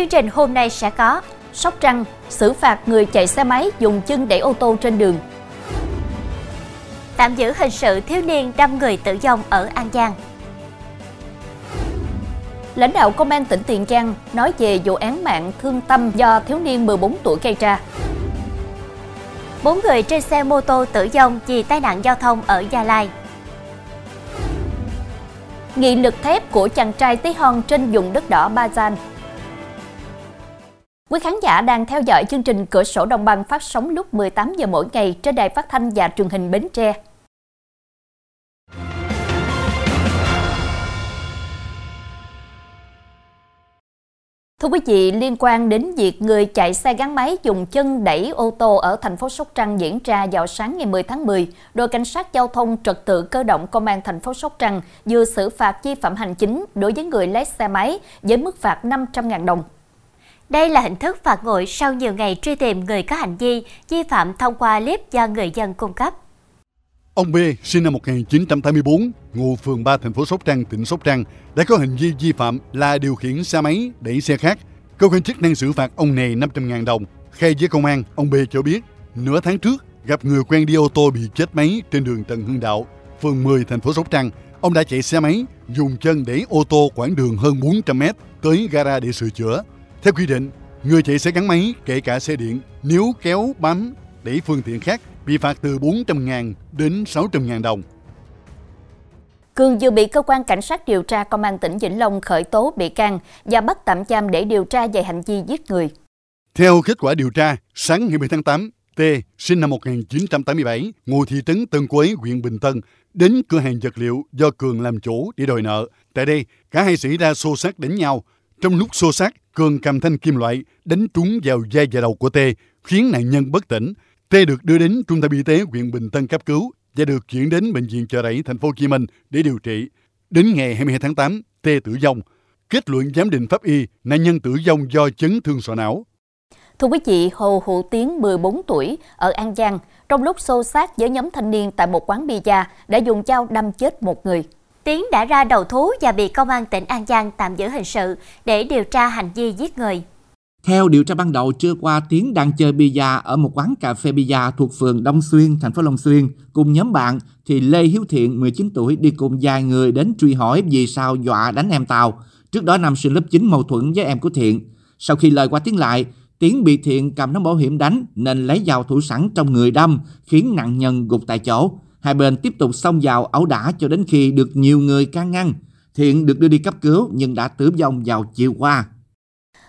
Chương trình hôm nay sẽ có Sóc Trăng, xử phạt người chạy xe máy dùng chân đẩy ô tô trên đường. Tạm giữ hình sự thiếu niên đâm người tử vong ở An Giang. Lãnh đạo công an tỉnh Tiền Giang nói về vụ án mạng thương tâm do thiếu niên 14 tuổi gây ra. Bốn người trên xe mô tô tử vong vì tai nạn giao thông ở Gia Lai. Nghị lực thép của chàng trai tí hon trên vùng đất đỏ Bazan. Quý khán giả đang theo dõi chương trình Cửa sổ Đồng bằng phát sóng lúc 18 giờ mỗi ngày trên đài phát thanh và truyền hình Bến Tre. Thưa quý vị, liên quan đến việc người chạy xe gắn máy dùng chân đẩy ô tô ở thành phố Sóc Trăng diễn ra vào sáng ngày 10 tháng 10, đội cảnh sát giao thông trật tự cơ động công an thành phố Sóc Trăng vừa xử phạt vi phạm hành chính đối với người lái xe máy với mức phạt 500.000 đồng. Đây là hình thức phạt nguội sau nhiều ngày truy tìm người có hành vi vi phạm thông qua clip do người dân cung cấp. Ông B, sinh năm 1984, ngụ phường 3 thành phố Sóc Trăng, tỉnh Sóc Trăng, đã có hành vi vi phạm là điều khiển xe máy đẩy xe khác. Cơ quan chức năng xử phạt ông này 500.000 đồng. Khai với công an, ông B cho biết, nửa tháng trước gặp người quen đi ô tô bị chết máy trên đường Trần Hưng Đạo, phường 10 thành phố Sóc Trăng. Ông đã chạy xe máy, dùng chân đẩy ô tô quãng đường hơn 400 mét tới gara để sửa chữa. Theo quy định, người chạy xe gắn máy, kể cả xe điện, nếu kéo bám đẩy phương tiện khác bị phạt từ 400.000 đến 600.000 đồng. Cường vừa bị cơ quan cảnh sát điều tra công an tỉnh Vĩnh Long khởi tố bị can và bắt tạm giam để điều tra về hành vi giết người. Theo kết quả điều tra, sáng ngày 10 tháng 8, T, sinh năm 1987, ngụ thị trấn Tân Quế, huyện Bình Tân, đến cửa hàng vật liệu do Cường làm chủ để đòi nợ. Tại đây, cả hai xảy ra xô xát đánh nhau. Trong lúc xô sát Cường cầm thanh kim loại đánh trúng vào vai và đầu của T, khiến nạn nhân bất tỉnh. T được đưa đến trung tâm y tế huyện Bình Tân cấp cứu và được chuyển đến bệnh viện Chợ Rẫy thành phố Hồ Chí Minh để điều trị. Đến ngày 22 tháng 8, T tử vong. Kết luận giám định pháp y, nạn nhân tử vong do chấn thương sọ não. Thưa quý vị, Hồ Hữu Tiến 14 tuổi ở An Giang trong lúc xô sát với nhóm thanh niên tại một quán bia đã dùng dao đâm chết một người. Tiến đã ra đầu thú và bị công an tỉnh An Giang tạm giữ hình sự để điều tra hành vi giết người. Theo điều tra ban đầu, trưa qua Tiến đang chơi bia ở một quán cà phê bia thuộc phường Đông Xuyên, thành phố Long Xuyên. Cùng nhóm bạn thì Lê Hiếu Thiện, 19 tuổi, đi cùng vài người đến truy hỏi vì sao dọa đánh em Tàu. Trước đó nam sinh lớp 9 mâu thuẫn với em của Thiện. Sau khi lời qua tiếng lại, Tiến bị Thiện cầm nón bảo hiểm đánh nên lấy dao thủ sẵn trong người đâm, khiến nạn nhân gục tại chỗ. Hai bên tiếp tục xông vào ẩu đả cho đến khi được nhiều người can ngăn. Thiện được đưa đi cấp cứu nhưng đã tử vong vào chiều qua.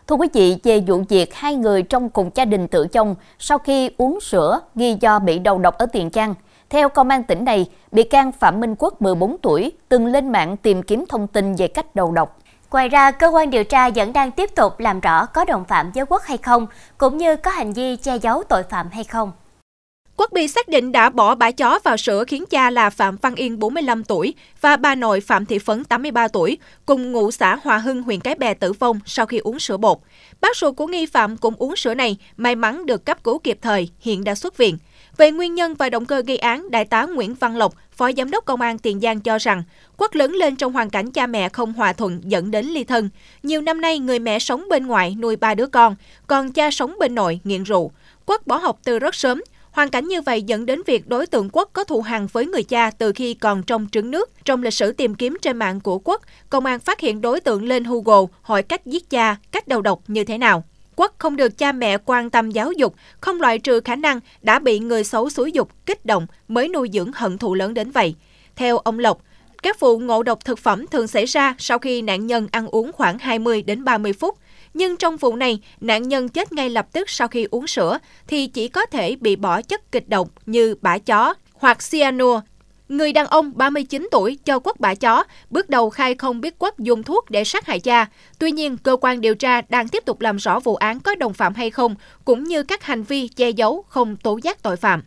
Thưa quý vị, về vụ việc hai người trong cùng gia đình tử vong sau khi uống sữa nghi do bị đầu độc ở Tiền Giang. Theo công an tỉnh này, bị can Phạm Minh Quốc 14 tuổi từng lên mạng tìm kiếm thông tin về cách đầu độc. Ngoài ra, cơ quan điều tra vẫn đang tiếp tục làm rõ có đồng phạm với Quốc hay không, cũng như có hành vi che giấu tội phạm hay không. Quốc bị xác định đã bỏ bãi chó vào sữa khiến cha là Phạm Văn Yên 45 tuổi và bà nội Phạm Thị Phấn 83 tuổi cùng ngụ xã Hòa Hưng, huyện Cái Bè tử vong sau khi uống sữa bột. Bác ruột của nghi phạm cũng uống sữa này, may mắn được cấp cứu kịp thời, hiện đã xuất viện. Về nguyên nhân và động cơ gây án, Đại tá Nguyễn Văn Lộc, Phó Giám đốc Công an Tiền Giang cho rằng, Quốc lớn lên trong hoàn cảnh cha mẹ không hòa thuận dẫn đến ly thân. Nhiều năm nay, người mẹ sống bên ngoài nuôi ba đứa con, còn cha sống bên nội nghiện rượu. Quốc bỏ học từ rất sớm, Hoàn cảnh như vậy dẫn đến việc đối tượng Quốc có thù hằn với người cha từ khi còn trong trứng nước. Trong lịch sử tìm kiếm trên mạng của Quốc, công an phát hiện đối tượng lên Google hỏi cách giết cha, cách đầu độc như thế nào. Quốc không được cha mẹ quan tâm giáo dục, không loại trừ khả năng đã bị người xấu xúi dục, kích động mới nuôi dưỡng hận thù lớn đến vậy. Theo ông Lộc, các vụ ngộ độc thực phẩm thường xảy ra sau khi nạn nhân ăn uống khoảng 20 đến 30 phút. Nhưng trong vụ này, nạn nhân chết ngay lập tức sau khi uống sữa thì chỉ có thể bị bỏ chất kịch độc như bã chó hoặc cyanua. Người đàn ông 39 tuổi cho quất bả chó, bước đầu khai không biết quất dùng thuốc để sát hại cha. Tuy nhiên, cơ quan điều tra đang tiếp tục làm rõ vụ án có đồng phạm hay không, cũng như các hành vi che giấu không tố giác tội phạm.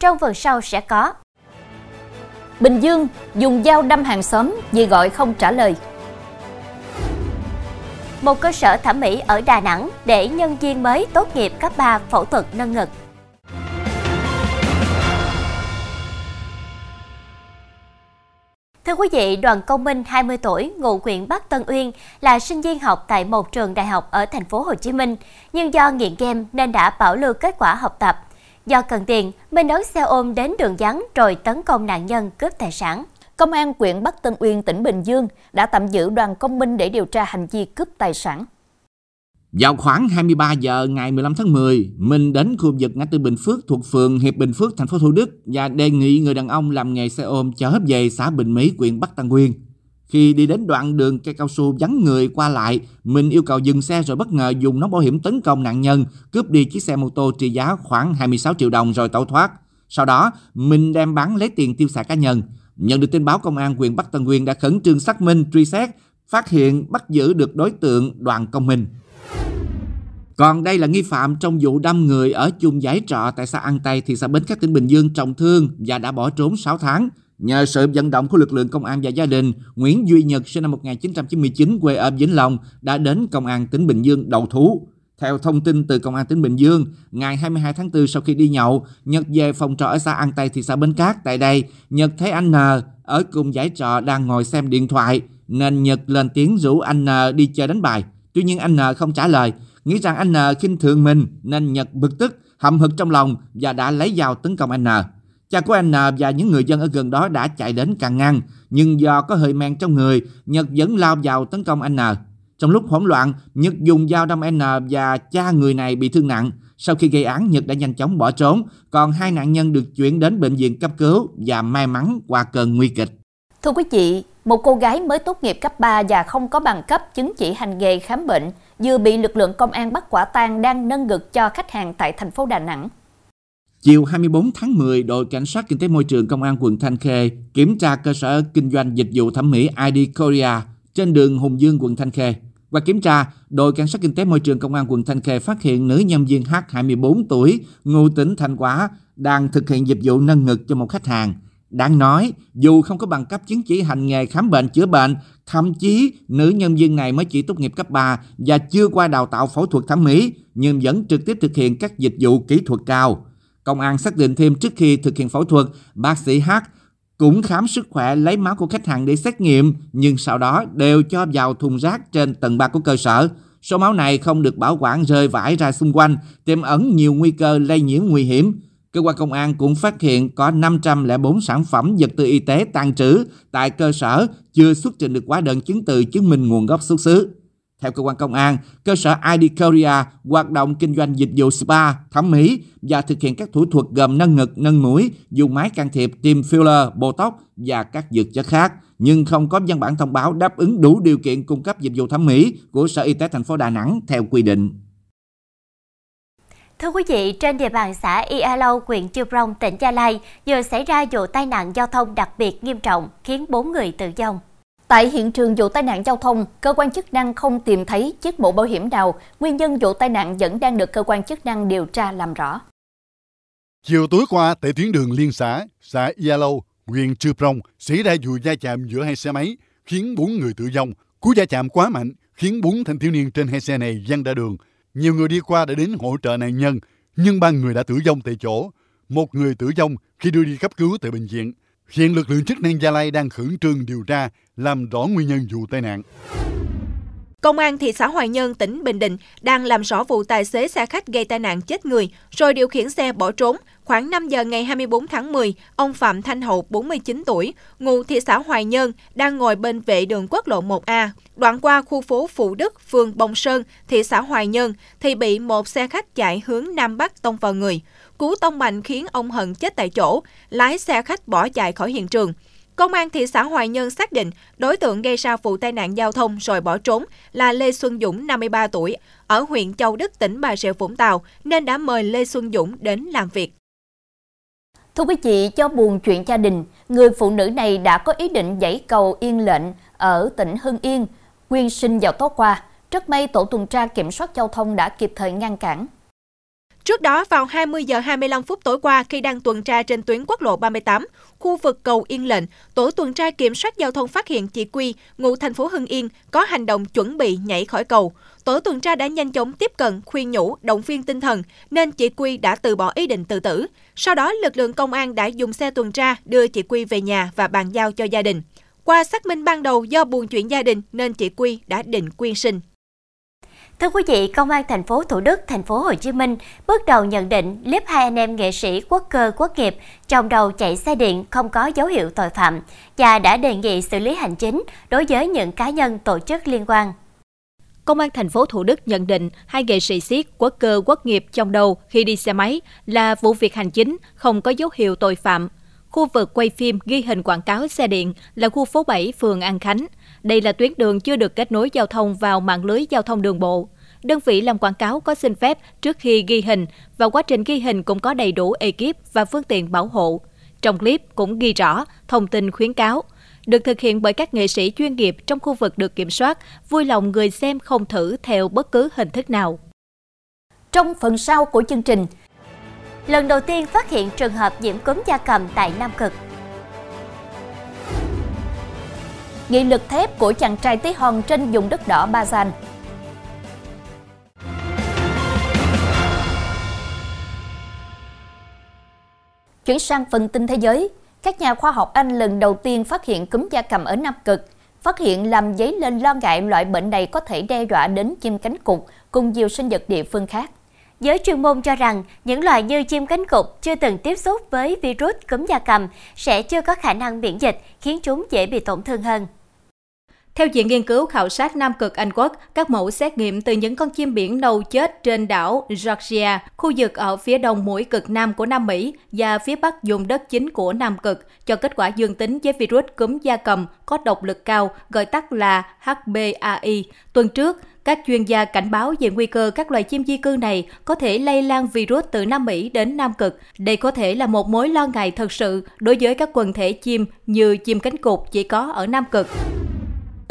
Trong phần sau sẽ có Bình Dương dùng dao đâm hàng xóm vì gọi không trả lời một cơ sở thẩm mỹ ở Đà Nẵng để nhân viên mới tốt nghiệp cấp 3 phẫu thuật nâng ngực. Thưa quý vị, Đoàn Công Minh 20 tuổi, ngụ huyện Bắc Tân Uyên là sinh viên học tại một trường đại học ở thành phố Hồ Chí Minh, nhưng do nghiện game nên đã bảo lưu kết quả học tập. Do cần tiền, Minh đón xe ôm đến đường vắng rồi tấn công nạn nhân cướp tài sản. Công an huyện Bắc Tân Uyên, tỉnh Bình Dương đã tạm giữ Đoàn Công Minh để điều tra hành vi cướp tài sản. Vào khoảng 23 giờ ngày 15 tháng 10, Minh đến khu vực ngã tư Bình Phước thuộc phường Hiệp Bình Phước, thành phố Thủ Đức và đề nghị người đàn ông làm nghề xe ôm chở về xã Bình Mỹ, huyện Bắc Tân Uyên. Khi đi đến đoạn đường cây cao su vắng người qua lại, Minh yêu cầu dừng xe rồi bất ngờ dùng nón bảo hiểm tấn công nạn nhân, cướp đi chiếc xe mô tô trị giá khoảng 26 triệu đồng rồi tẩu thoát. Sau đó, Minh đem bán lấy tiền tiêu xài cá nhân. Nhận được tin báo công an huyện Bắc Tân Nguyên đã khẩn trương xác minh truy xét, phát hiện bắt giữ được đối tượng Đoàn Công Minh. Còn đây là nghi phạm trong vụ đâm người ở chung giải trọ tại xã An Tây, thị xã Bến Cát, tỉnh Bình Dương trọng thương và đã bỏ trốn 6 tháng. Nhờ sự vận động của lực lượng công an và gia đình, Nguyễn Duy Nhật sinh năm 1999 quê ở Vĩnh Long đã đến công an tỉnh Bình Dương đầu thú. Theo thông tin từ Công an tỉnh Bình Dương, ngày 22 tháng 4 sau khi đi nhậu, Nhật về phòng trọ ở xã An Tây, thị xã Bến Cát. Tại đây, Nhật thấy anh N ở cùng giải trọ đang ngồi xem điện thoại, nên Nhật lên tiếng rủ anh N đi chơi đánh bài. Tuy nhiên anh N không trả lời, nghĩ rằng anh N khinh thường mình nên Nhật bực tức, hậm hực trong lòng và đã lấy dao tấn công anh N. Cha của anh N và những người dân ở gần đó đã chạy đến can ngăn, nhưng do có hơi men trong người, Nhật vẫn lao vào tấn công anh N. Trong lúc hỗn loạn, Nhật dùng dao đâm N và cha người này bị thương nặng. Sau khi gây án, Nhật đã nhanh chóng bỏ trốn, còn hai nạn nhân được chuyển đến bệnh viện cấp cứu và may mắn qua cơn nguy kịch. Thưa quý vị, một cô gái mới tốt nghiệp cấp 3 và không có bằng cấp chứng chỉ hành nghề khám bệnh vừa bị lực lượng công an bắt quả tang đang nâng ngực cho khách hàng tại thành phố Đà Nẵng. Chiều 24 tháng 10, đội cảnh sát kinh tế môi trường công an quận Thanh Khê kiểm tra cơ sở kinh doanh dịch vụ thẩm mỹ ID Korea trên đường Hùng Dương, quận Thanh Khê. Qua kiểm tra, đội cảnh sát kinh tế môi trường công an quận Thanh Khê phát hiện nữ nhân viên H 24 tuổi, ngụ tỉnh Thanh Hóa đang thực hiện dịch vụ nâng ngực cho một khách hàng. Đáng nói, dù không có bằng cấp chứng chỉ hành nghề khám bệnh chữa bệnh, thậm chí nữ nhân viên này mới chỉ tốt nghiệp cấp 3 và chưa qua đào tạo phẫu thuật thẩm mỹ, nhưng vẫn trực tiếp thực hiện các dịch vụ kỹ thuật cao. Công an xác định thêm trước khi thực hiện phẫu thuật, bác sĩ H cũng khám sức khỏe lấy máu của khách hàng để xét nghiệm, nhưng sau đó đều cho vào thùng rác trên tầng 3 của cơ sở. Số máu này không được bảo quản rơi vãi ra xung quanh, tiềm ẩn nhiều nguy cơ lây nhiễm nguy hiểm. Cơ quan công an cũng phát hiện có 504 sản phẩm vật tư y tế tàn trữ tại cơ sở chưa xuất trình được hóa đơn chứng từ chứng minh nguồn gốc xuất xứ. Theo cơ quan công an, cơ sở ID Korea hoạt động kinh doanh dịch vụ spa, thẩm mỹ và thực hiện các thủ thuật gồm nâng ngực, nâng mũi, dùng máy can thiệp, tiêm filler, botox và các dược chất khác, nhưng không có văn bản thông báo đáp ứng đủ điều kiện cung cấp dịch vụ thẩm mỹ của Sở Y tế thành phố Đà Nẵng theo quy định. Thưa quý vị, trên địa bàn xã Ia Lâu, huyện Chư Prong, tỉnh Gia Lai vừa xảy ra vụ tai nạn giao thông đặc biệt nghiêm trọng khiến 4 người tử vong. Tại hiện trường vụ tai nạn giao thông, cơ quan chức năng không tìm thấy chiếc mũ bảo hiểm nào. Nguyên nhân vụ tai nạn vẫn đang được cơ quan chức năng điều tra làm rõ. Chiều tối qua, tại tuyến đường liên xã, xã Ia Lâu, huyện Chư Prong, xảy ra vụ va chạm giữa hai xe máy, khiến 4 người tử vong. Cú va chạm quá mạnh, khiến 4 thanh thiếu niên trên hai xe này văng ra đường. Nhiều người đi qua đã đến hỗ trợ nạn nhân, nhưng ba người đã tử vong tại chỗ. Một người tử vong khi đưa đi cấp cứu tại bệnh viện. Hiện lực lượng chức năng Gia Lai đang khẩn trương điều tra, làm rõ nguyên nhân vụ tai nạn. Công an thị xã Hoài Nhơn, tỉnh Bình Định đang làm rõ vụ tài xế xe khách gây tai nạn chết người rồi điều khiển xe bỏ trốn. Khoảng 5 giờ ngày 24 tháng 10, ông Phạm Thanh Hậu, 49 tuổi, ngụ thị xã Hoài Nhơn, đang ngồi bên vệ đường quốc lộ 1A, đoạn qua khu phố Phụ Đức, phường Bồng Sơn, thị xã Hoài Nhơn, thì bị một xe khách chạy hướng Nam Bắc tông vào người. Cú tông mạnh khiến ông Hận chết tại chỗ, lái xe khách bỏ chạy khỏi hiện trường. Công an thị xã Hoài Nhơn xác định đối tượng gây ra vụ tai nạn giao thông rồi bỏ trốn là Lê Xuân Dũng, 53 tuổi, ở huyện Châu Đức, tỉnh Bà Rịa Vũng Tàu, nên đã mời Lê Xuân Dũng đến làm việc. Thưa quý vị, cho buồn chuyện gia đình, người phụ nữ này đã có ý định dãy cầu yên lệnh ở tỉnh Hưng Yên, quyên sinh vào tối qua. Rất may tổ tuần tra kiểm soát giao thông đã kịp thời ngăn cản. Trước đó, vào 20 giờ 25 phút tối qua, khi đang tuần tra trên tuyến quốc lộ 38, khu vực cầu Yên Lệnh, tổ tuần tra kiểm soát giao thông phát hiện chị Quy, ngụ thành phố Hưng Yên, có hành động chuẩn bị nhảy khỏi cầu. Tổ tuần tra đã nhanh chóng tiếp cận, khuyên nhủ, động viên tinh thần, nên chị Quy đã từ bỏ ý định tự tử. Sau đó, lực lượng công an đã dùng xe tuần tra đưa chị Quy về nhà và bàn giao cho gia đình. Qua xác minh ban đầu do buồn chuyện gia đình nên chị Quy đã định quyên sinh. Thưa quý vị, Công an thành phố Thủ Đức, thành phố Hồ Chí Minh bước đầu nhận định clip hai anh em nghệ sĩ quốc cơ quốc nghiệp trong đầu chạy xe điện không có dấu hiệu tội phạm và đã đề nghị xử lý hành chính đối với những cá nhân tổ chức liên quan. Công an thành phố Thủ Đức nhận định hai nghệ sĩ siết quốc cơ quốc nghiệp trong đầu khi đi xe máy là vụ việc hành chính, không có dấu hiệu tội phạm. Khu vực quay phim ghi hình quảng cáo xe điện là khu phố 7 phường An Khánh. Đây là tuyến đường chưa được kết nối giao thông vào mạng lưới giao thông đường bộ. Đơn vị làm quảng cáo có xin phép trước khi ghi hình và quá trình ghi hình cũng có đầy đủ ekip và phương tiện bảo hộ. Trong clip cũng ghi rõ thông tin khuyến cáo được thực hiện bởi các nghệ sĩ chuyên nghiệp trong khu vực được kiểm soát, vui lòng người xem không thử theo bất cứ hình thức nào. Trong phần sau của chương trình, lần đầu tiên phát hiện trường hợp nhiễm cúm gia cầm tại Nam Cực. Nghị lực thép của chàng trai tí hon trên vùng đất đỏ Bazan. Chuyển sang phần tin thế giới, các nhà khoa học Anh lần đầu tiên phát hiện cúm gia cầm ở Nam Cực, phát hiện làm dấy lên lo ngại loại bệnh này có thể đe dọa đến chim cánh cụt cùng nhiều sinh vật địa phương khác. Giới chuyên môn cho rằng những loài như chim cánh cụt chưa từng tiếp xúc với virus cúm da cầm sẽ chưa có khả năng miễn dịch, khiến chúng dễ bị tổn thương hơn. Theo viện nghiên cứu khảo sát Nam Cực Anh Quốc, các mẫu xét nghiệm từ những con chim biển nâu chết trên đảo Georgia, khu vực ở phía đông mũi cực nam của Nam Mỹ và phía bắc vùng đất chính của Nam Cực, cho kết quả dương tính với virus cúm da cầm có độc lực cao, gọi tắt là HBAI. Tuần trước, các chuyên gia cảnh báo về nguy cơ các loài chim di cư này có thể lây lan virus từ Nam Mỹ đến Nam Cực. Đây có thể là một mối lo ngại thật sự đối với các quần thể chim như chim cánh cụt chỉ có ở Nam Cực.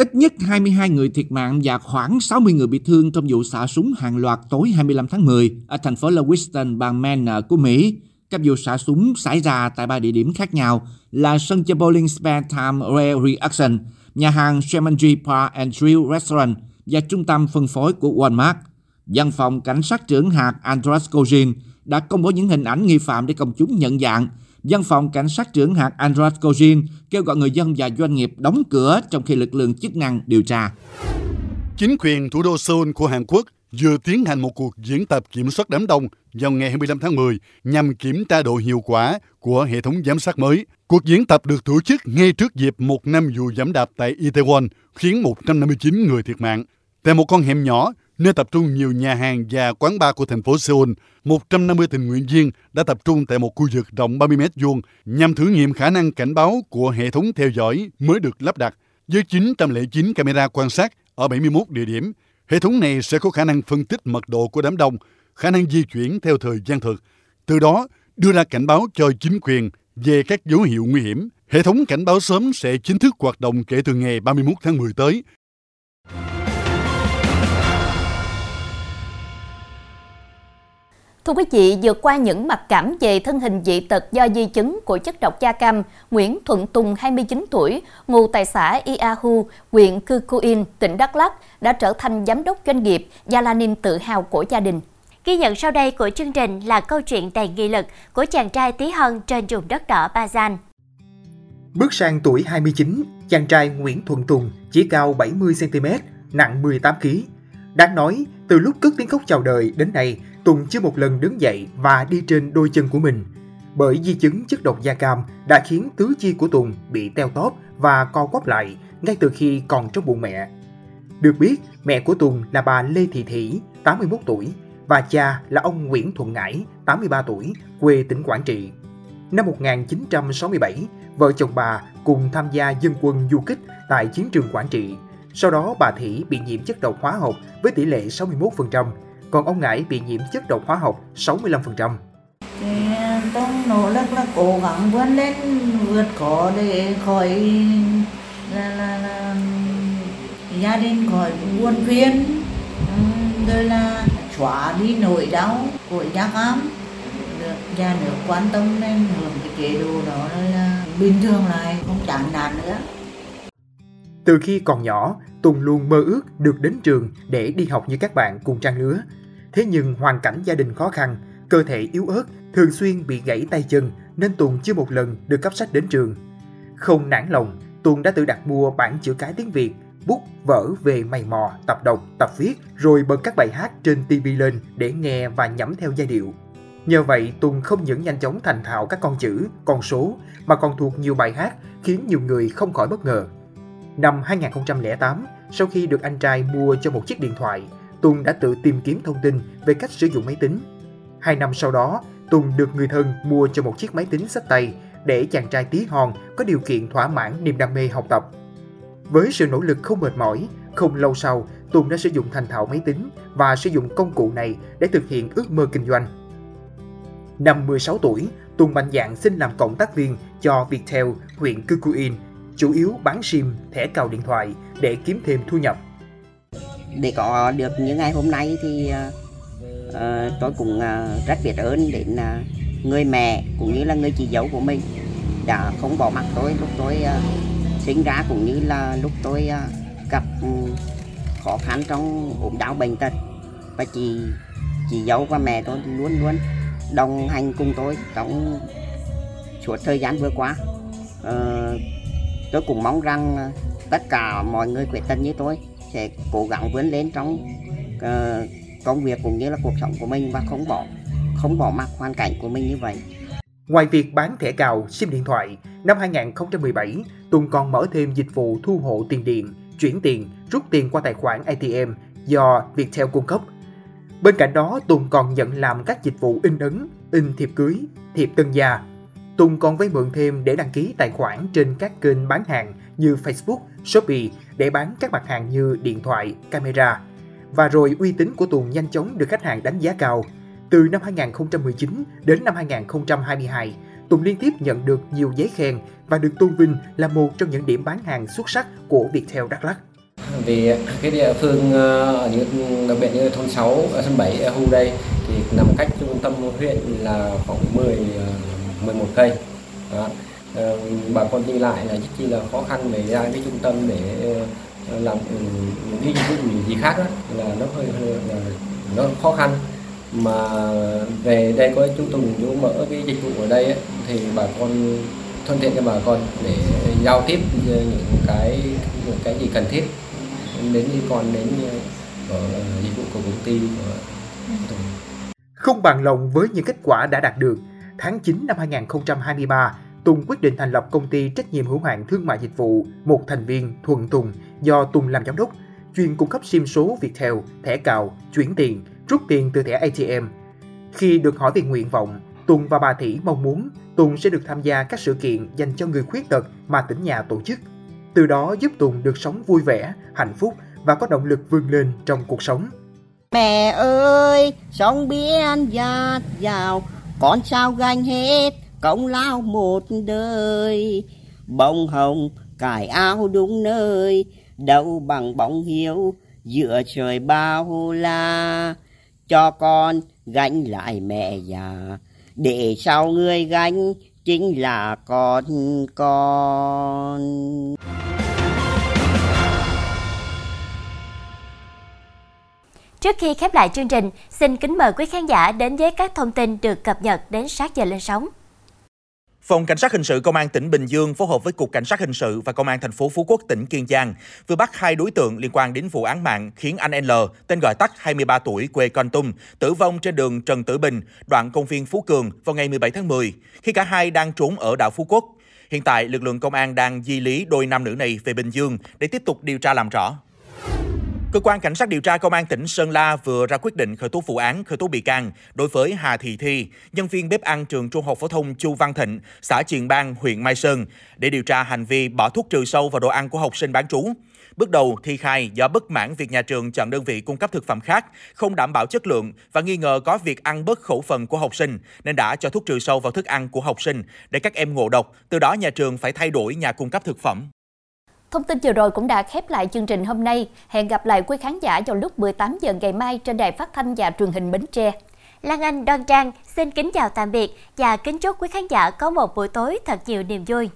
Ít nhất 22 người thiệt mạng và khoảng 60 người bị thương trong vụ xả súng hàng loạt tối 25 tháng 10 ở thành phố Lewiston, bang Maine của Mỹ. Các vụ xả súng xảy ra tại ba địa điểm khác nhau là sân chơi bowling Spare Time Rail Reaction, nhà hàng Shemanji Park and Drill Restaurant và trung tâm phân phối của Walmart. Văn phòng cảnh sát trưởng hạt Andras Kojin đã công bố những hình ảnh nghi phạm để công chúng nhận dạng Văn phòng Cảnh sát trưởng hạt Andras Kojin kêu gọi người dân và doanh nghiệp đóng cửa trong khi lực lượng chức năng điều tra. Chính quyền thủ đô Seoul của Hàn Quốc vừa tiến hành một cuộc diễn tập kiểm soát đám đông vào ngày 25 tháng 10 nhằm kiểm tra độ hiệu quả của hệ thống giám sát mới. Cuộc diễn tập được tổ chức ngay trước dịp một năm vụ giảm đạp tại Itaewon khiến 159 người thiệt mạng. Tại một con hẻm nhỏ, nơi tập trung nhiều nhà hàng và quán bar của thành phố Seoul, 150 tình nguyện viên đã tập trung tại một khu vực rộng 30 mét vuông nhằm thử nghiệm khả năng cảnh báo của hệ thống theo dõi mới được lắp đặt. Với 909 camera quan sát ở 71 địa điểm, hệ thống này sẽ có khả năng phân tích mật độ của đám đông, khả năng di chuyển theo thời gian thực. Từ đó, đưa ra cảnh báo cho chính quyền về các dấu hiệu nguy hiểm. Hệ thống cảnh báo sớm sẽ chính thức hoạt động kể từ ngày 31 tháng 10 tới Thưa quý vị, vượt qua những mặc cảm về thân hình dị tật do di chứng của chất độc da cam, Nguyễn Thuận Tùng, 29 tuổi, ngụ tại xã Iahu, huyện Cư Cu In, tỉnh Đắk Lắk, đã trở thành giám đốc doanh nghiệp là niềm tự hào của gia đình. Ghi nhận sau đây của chương trình là câu chuyện đầy nghị lực của chàng trai tí hon trên vùng đất đỏ Bazan. Bước sang tuổi 29, chàng trai Nguyễn Thuận Tùng chỉ cao 70cm, nặng 18kg. Đáng nói, từ lúc cất tiếng khóc chào đời đến nay, Tùng chưa một lần đứng dậy và đi trên đôi chân của mình. Bởi di chứng chất độc da cam đã khiến tứ chi của Tùng bị teo tóp và co quắp lại ngay từ khi còn trong bụng mẹ. Được biết, mẹ của Tùng là bà Lê Thị Thỉ, 81 tuổi, và cha là ông Nguyễn Thuận Ngãi, 83 tuổi, quê tỉnh Quảng Trị. Năm 1967, vợ chồng bà cùng tham gia dân quân du kích tại chiến trường Quảng Trị. Sau đó bà Thỉ bị nhiễm chất độc hóa học với tỷ lệ 61%, còn ông Ngãi bị nhiễm chất độc hóa học 65%. Thì tôi nỗ lực là cố gắng vươn lên vượt khó để khỏi là, là, là gia đình khỏi buồn phiền rồi là xóa đi nỗi đau của da cam được nhà nước quan tâm nên hưởng cái chế độ đó là bình thường lại không chán nản nữa từ khi còn nhỏ, Tùng luôn mơ ước được đến trường để đi học như các bạn cùng trang lứa. Thế nhưng hoàn cảnh gia đình khó khăn, cơ thể yếu ớt, thường xuyên bị gãy tay chân nên Tùng chưa một lần được cấp sách đến trường. Không nản lòng, Tùng đã tự đặt mua bản chữ cái tiếng Việt, bút, vở về mày mò, tập đọc, tập viết, rồi bật các bài hát trên TV lên để nghe và nhẩm theo giai điệu. Nhờ vậy, Tùng không những nhanh chóng thành thạo các con chữ, con số, mà còn thuộc nhiều bài hát khiến nhiều người không khỏi bất ngờ. Năm 2008, sau khi được anh trai mua cho một chiếc điện thoại, Tùng đã tự tìm kiếm thông tin về cách sử dụng máy tính. Hai năm sau đó, Tùng được người thân mua cho một chiếc máy tính sách tay để chàng trai tí hon có điều kiện thỏa mãn niềm đam mê học tập. Với sự nỗ lực không mệt mỏi, không lâu sau, Tùng đã sử dụng thành thạo máy tính và sử dụng công cụ này để thực hiện ước mơ kinh doanh. Năm 16 tuổi, Tùng mạnh dạn xin làm cộng tác viên cho Viettel huyện Cư chủ yếu bán sim, thẻ cào điện thoại để kiếm thêm thu nhập. Để có được những ngày hôm nay thì uh, tôi cũng uh, rất biết ơn đến uh, người mẹ cũng như là người chị dâu của mình đã không bỏ mặc tôi lúc tôi uh, sinh ra cũng như là lúc tôi uh, gặp um, khó khăn trong ốm đau bệnh tật và chị chị dâu và mẹ tôi luôn luôn đồng hành cùng tôi trong suốt thời gian vừa qua. Uh, tôi cũng mong rằng tất cả mọi người quyết tâm như tôi sẽ cố gắng vươn lên trong uh, công việc cũng như là cuộc sống của mình và không bỏ không bỏ mặc hoàn cảnh của mình như vậy. Ngoài việc bán thẻ cào, sim điện thoại, năm 2017, Tùng còn mở thêm dịch vụ thu hộ tiền điện, chuyển tiền, rút tiền qua tài khoản ATM do Viettel cung cấp. Bên cạnh đó, Tùng còn nhận làm các dịch vụ in ấn, in thiệp cưới, thiệp tân gia. Tùng còn vay mượn thêm để đăng ký tài khoản trên các kênh bán hàng như Facebook, Shopee để bán các mặt hàng như điện thoại, camera. Và rồi uy tín của Tùng nhanh chóng được khách hàng đánh giá cao. Từ năm 2019 đến năm 2022, Tùng liên tiếp nhận được nhiều giấy khen và được tôn vinh là một trong những điểm bán hàng xuất sắc của Viettel Đắk Lắk. Vì cái địa phương ờ, ở những đặc biệt như thôn 6 sân 7 ở đây thì nằm cách trung tâm huyện là khoảng 10 11 ờ, cây. Đó. Ờ, bà con đi lại là rất chi là khó khăn để ra cái trung tâm để ờ, làm ừ, những cái dịch vụ gì khác đó, là nó hơi, hơi là nó khó khăn. Mà về đây có chú Tùng chú mở cái dịch vụ ở đây ấy, thì bà con thuận tiện cho bà con để giao tiếp những cái những cái gì cần thiết. Đến như con đến ở dịch vụ của công ty của Không bằng lòng với những kết quả đã đạt được, tháng 9 năm 2023, Tùng quyết định thành lập công ty trách nhiệm hữu hạn thương mại dịch vụ một thành viên Thuận Tùng do Tùng làm giám đốc, chuyên cung cấp sim số Viettel, thẻ cào, chuyển tiền, rút tiền từ thẻ ATM. Khi được hỏi về nguyện vọng, Tùng và bà Thủy mong muốn Tùng sẽ được tham gia các sự kiện dành cho người khuyết tật mà tỉnh nhà tổ chức. Từ đó giúp Tùng được sống vui vẻ, hạnh phúc và có động lực vươn lên trong cuộc sống. Mẹ ơi, sông biển dạt dào, con sao ganh hết công lao một đời bông hồng cải áo đúng nơi. Đâu bằng bóng hiếu giữa trời bao la. Cho con gánh lại mẹ già để sau người gánh chính là con con. Trước khi khép lại chương trình, xin kính mời quý khán giả đến với các thông tin được cập nhật đến sát giờ lên sóng. Phòng Cảnh sát Hình sự Công an tỉnh Bình Dương phối hợp với Cục Cảnh sát Hình sự và Công an thành phố Phú Quốc, tỉnh Kiên Giang vừa bắt hai đối tượng liên quan đến vụ án mạng khiến anh N, tên gọi tắt 23 tuổi, quê Con Tum, tử vong trên đường Trần Tử Bình, đoạn công viên Phú Cường vào ngày 17 tháng 10, khi cả hai đang trốn ở đảo Phú Quốc. Hiện tại, lực lượng công an đang di lý đôi nam nữ này về Bình Dương để tiếp tục điều tra làm rõ. Cơ quan Cảnh sát điều tra Công an tỉnh Sơn La vừa ra quyết định khởi tố vụ án, khởi tố bị can đối với Hà Thị Thi, nhân viên bếp ăn trường trung học phổ thông Chu Văn Thịnh, xã Triền Bang, huyện Mai Sơn, để điều tra hành vi bỏ thuốc trừ sâu vào đồ ăn của học sinh bán trú. Bước đầu, Thi khai do bất mãn việc nhà trường chọn đơn vị cung cấp thực phẩm khác, không đảm bảo chất lượng và nghi ngờ có việc ăn bớt khẩu phần của học sinh, nên đã cho thuốc trừ sâu vào thức ăn của học sinh để các em ngộ độc. Từ đó, nhà trường phải thay đổi nhà cung cấp thực phẩm. Thông tin vừa rồi cũng đã khép lại chương trình hôm nay. Hẹn gặp lại quý khán giả vào lúc 18 giờ ngày mai trên đài phát thanh và truyền hình Bến Tre. Lan Anh, Đoan Trang, xin kính chào tạm biệt và kính chúc quý khán giả có một buổi tối thật nhiều niềm vui.